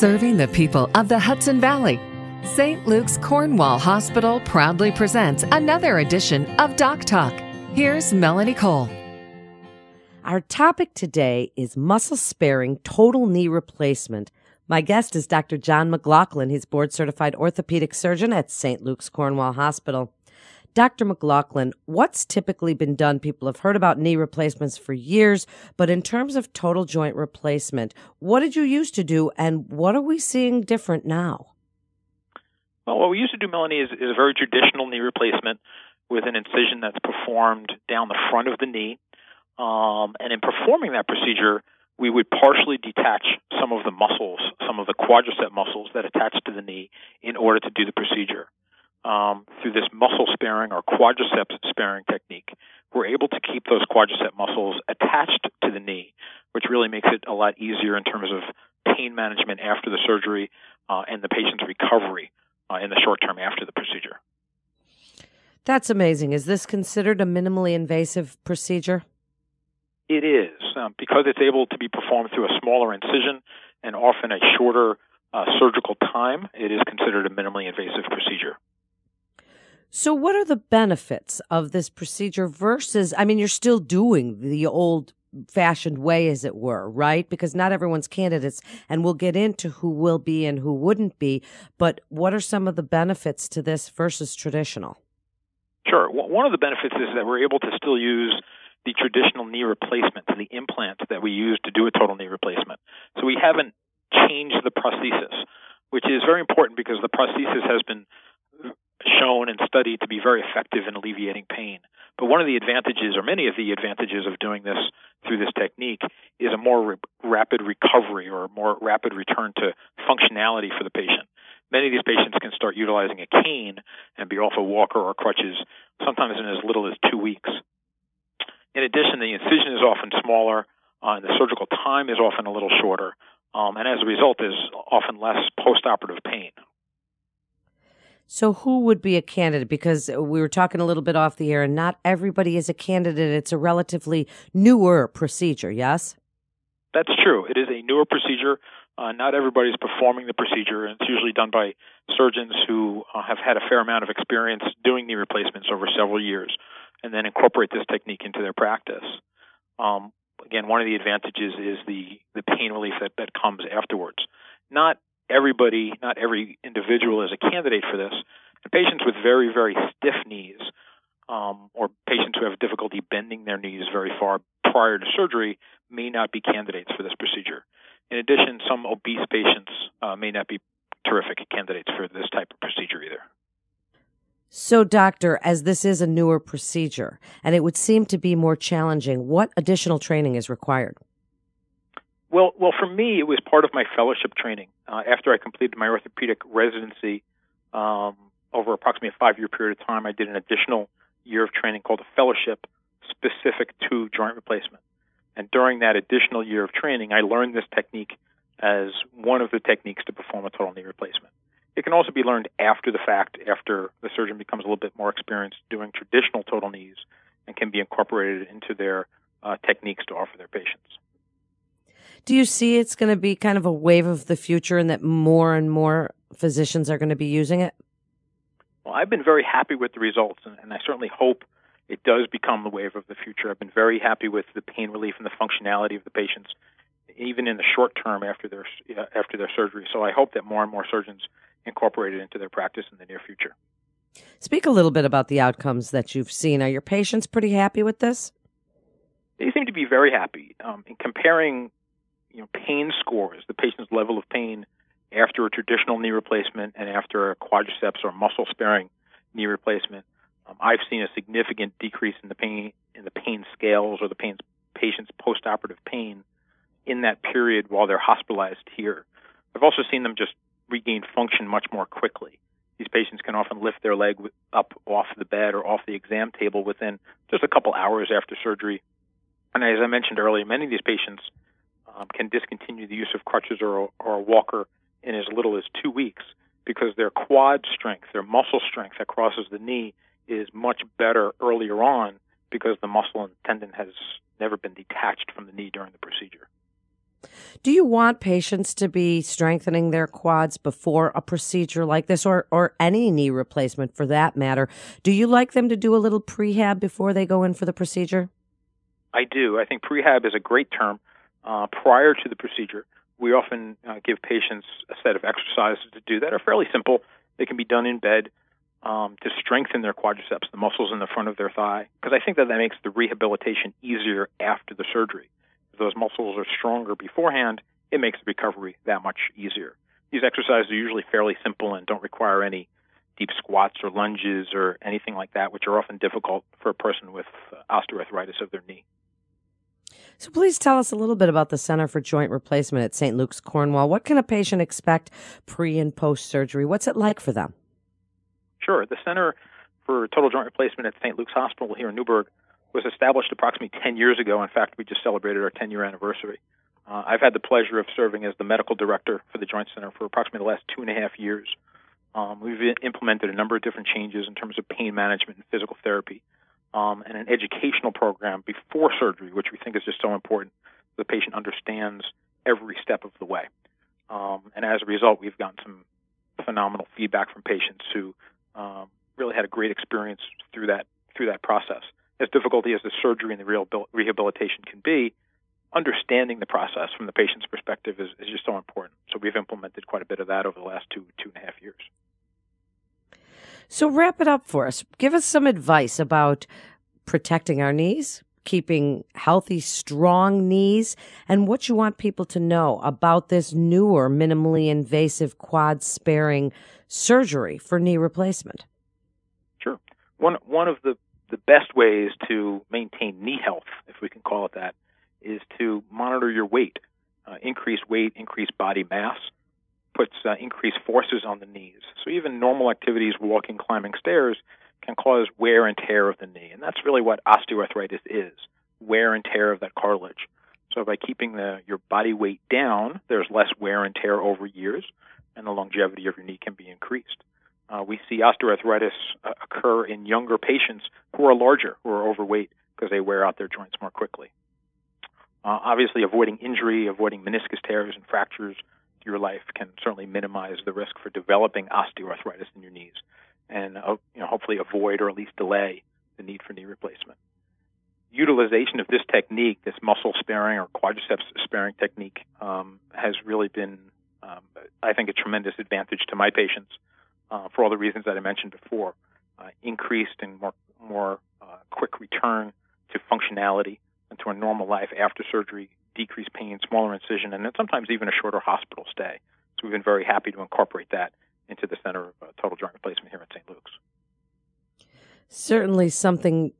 Serving the people of the Hudson Valley, St. Luke's Cornwall Hospital proudly presents another edition of Doc Talk. Here's Melanie Cole. Our topic today is muscle sparing total knee replacement. My guest is Dr. John McLaughlin. He's board certified orthopedic surgeon at St. Luke's Cornwall Hospital. Dr. McLaughlin, what's typically been done? People have heard about knee replacements for years, but in terms of total joint replacement, what did you used to do and what are we seeing different now? Well, what we used to do, Melanie, is, is a very traditional knee replacement with an incision that's performed down the front of the knee. Um, and in performing that procedure, we would partially detach some of the muscles, some of the quadricep muscles that attach to the knee in order to do the procedure um, through this muscle sparing or quadriceps sparing technique, we're able to keep those quadricep muscles attached to the knee, which really makes it a lot easier in terms of pain management after the surgery uh, and the patient's recovery uh, in the short term after the procedure. That's amazing. Is this considered a minimally invasive procedure? It is, um, because it's able to be performed through a smaller incision and often a shorter uh, surgical time. It is considered a minimally invasive procedure. So, what are the benefits of this procedure versus? I mean, you're still doing the old fashioned way, as it were, right? Because not everyone's candidates, and we'll get into who will be and who wouldn't be. But what are some of the benefits to this versus traditional? Sure. One of the benefits is that we're able to still use the traditional knee replacement, the implants that we use to do a total knee replacement. So we haven't changed the prosthesis, which is very important because the prosthesis has been shown and studied to be very effective in alleviating pain. But one of the advantages, or many of the advantages of doing this through this technique, is a more re- rapid recovery or a more rapid return to functionality for the patient. Many of these patients can start utilizing a cane and be off a walker or crutches sometimes in as little as two weeks. In addition, the incision is often smaller, uh, and the surgical time is often a little shorter, um, and as a result, there's often less postoperative pain. So, who would be a candidate? Because we were talking a little bit off the air, and not everybody is a candidate. It's a relatively newer procedure, yes? That's true. It is a newer procedure. Uh, not everybody's performing the procedure, and it's usually done by surgeons who uh, have had a fair amount of experience doing knee replacements over several years and then incorporate this technique into their practice. Um, again, one of the advantages is the, the pain relief that, that comes afterwards. Not everybody, not every individual is a candidate for this. And patients with very, very stiff knees um, or patients who have difficulty bending their knees very far prior to surgery may not be candidates for this procedure. In addition, some obese patients uh, may not be terrific candidates for this type of procedure either. So, doctor, as this is a newer procedure and it would seem to be more challenging, what additional training is required? Well, well, for me, it was part of my fellowship training. Uh, after I completed my orthopedic residency, um, over approximately a five-year period of time, I did an additional year of training called a fellowship specific to joint replacement. And during that additional year of training, I learned this technique as one of the techniques to perform a total knee replacement. It can also be learned after the fact, after the surgeon becomes a little bit more experienced doing traditional total knees, and can be incorporated into their uh, techniques to offer their patients. Do you see it's going to be kind of a wave of the future and that more and more physicians are going to be using it? Well, I've been very happy with the results, and, and I certainly hope it does become the wave of the future. I've been very happy with the pain relief and the functionality of the patients, even in the short term after their after their surgery. So I hope that more and more surgeons incorporate it into their practice in the near future. Speak a little bit about the outcomes that you've seen. Are your patients pretty happy with this? They seem to be very happy. Um, in comparing you know, pain scores, the patient's level of pain after a traditional knee replacement and after a quadriceps or muscle sparing knee replacement. Um, I've seen a significant decrease in the pain in the pain scales or the pain, patient's postoperative pain in that period while they're hospitalized here. I've also seen them just regain function much more quickly. These patients can often lift their leg up off the bed or off the exam table within just a couple hours after surgery. And as I mentioned earlier, many of these patients um, can discontinue the use of crutches or, or a walker in as little as two weeks because their quad strength, their muscle strength that crosses the knee, is much better earlier on because the muscle and tendon has never been detached from the knee during the procedure. Do you want patients to be strengthening their quads before a procedure like this or, or any knee replacement for that matter? Do you like them to do a little prehab before they go in for the procedure? I do. I think prehab is a great term. Uh, prior to the procedure, we often uh, give patients a set of exercises to do that are fairly simple. They can be done in bed um, to strengthen their quadriceps, the muscles in the front of their thigh, because I think that that makes the rehabilitation easier after the surgery. If those muscles are stronger beforehand, it makes the recovery that much easier. These exercises are usually fairly simple and don't require any deep squats or lunges or anything like that, which are often difficult for a person with uh, osteoarthritis of their knee. So please tell us a little bit about the Center for Joint Replacement at St. Luke's Cornwall. What can a patient expect pre and post surgery? What's it like for them? Sure. The Center for Total Joint Replacement at St. Luke's Hospital here in Newburgh was established approximately 10 years ago. In fact, we just celebrated our 10 year anniversary. Uh, I've had the pleasure of serving as the medical director for the Joint Center for approximately the last two and a half years. Um, we've implemented a number of different changes in terms of pain management and physical therapy, um, and an educational program before surgery, which we think is just so important. The patient understands every step of the way. Um, and as a result, we've gotten some phenomenal feedback from patients who um, really had a great experience through that through that process. As difficult as the surgery and the real rehabilitation can be, understanding the process from the patient's perspective is, is just so important. So we've implemented quite a bit of that over the last two two and a half years. So wrap it up for us. Give us some advice about protecting our knees, keeping healthy, strong knees, and what you want people to know about this newer, minimally invasive quad sparing surgery for knee replacement? Sure. One one of the the best ways to maintain knee health, if we can call it that, is to monitor your weight. Uh, increase weight, increase body mass, uh, increased forces on the knees. So even normal activities, walking, climbing stairs, can cause wear and tear of the knee, and that's really what osteoarthritis is: wear and tear of that cartilage. So by keeping the your body weight down, there's less wear and tear over years, and the longevity of your knee can be increased. Uh, we see osteoarthritis uh, occur in younger patients who are larger, who are overweight, because they wear out their joints more quickly. Uh, obviously, avoiding injury, avoiding meniscus tears and fractures your life can certainly minimize the risk for developing osteoarthritis in your knees, and uh, you know, hopefully avoid or at least delay the need for knee replacement. Utilization of this technique, this muscle sparing or quadriceps sparing technique, um, has really been um, I think, a tremendous advantage to my patients uh, for all the reasons that I mentioned before. Uh, increased and more more uh, quick return to functionality and to a normal life after surgery, decreased pain, smaller incision, and then sometimes even a shorter hospital stay. So we've been very happy to incorporate that into the Center of uh, Total Joint Replacement here at St. Luke's certainly something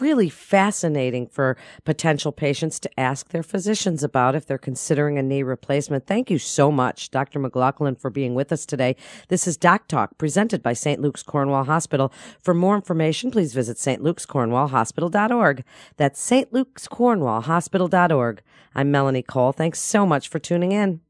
really fascinating for potential patients to ask their physicians about if they're considering a knee replacement. Thank you so much, Dr. McLaughlin, for being with us today. This is Doc Talk presented by St. Luke's Cornwall Hospital. For more information, please visit stluke'scornwallhospital.org. That's stluke'scornwallhospital.org. I'm Melanie Cole. Thanks so much for tuning in.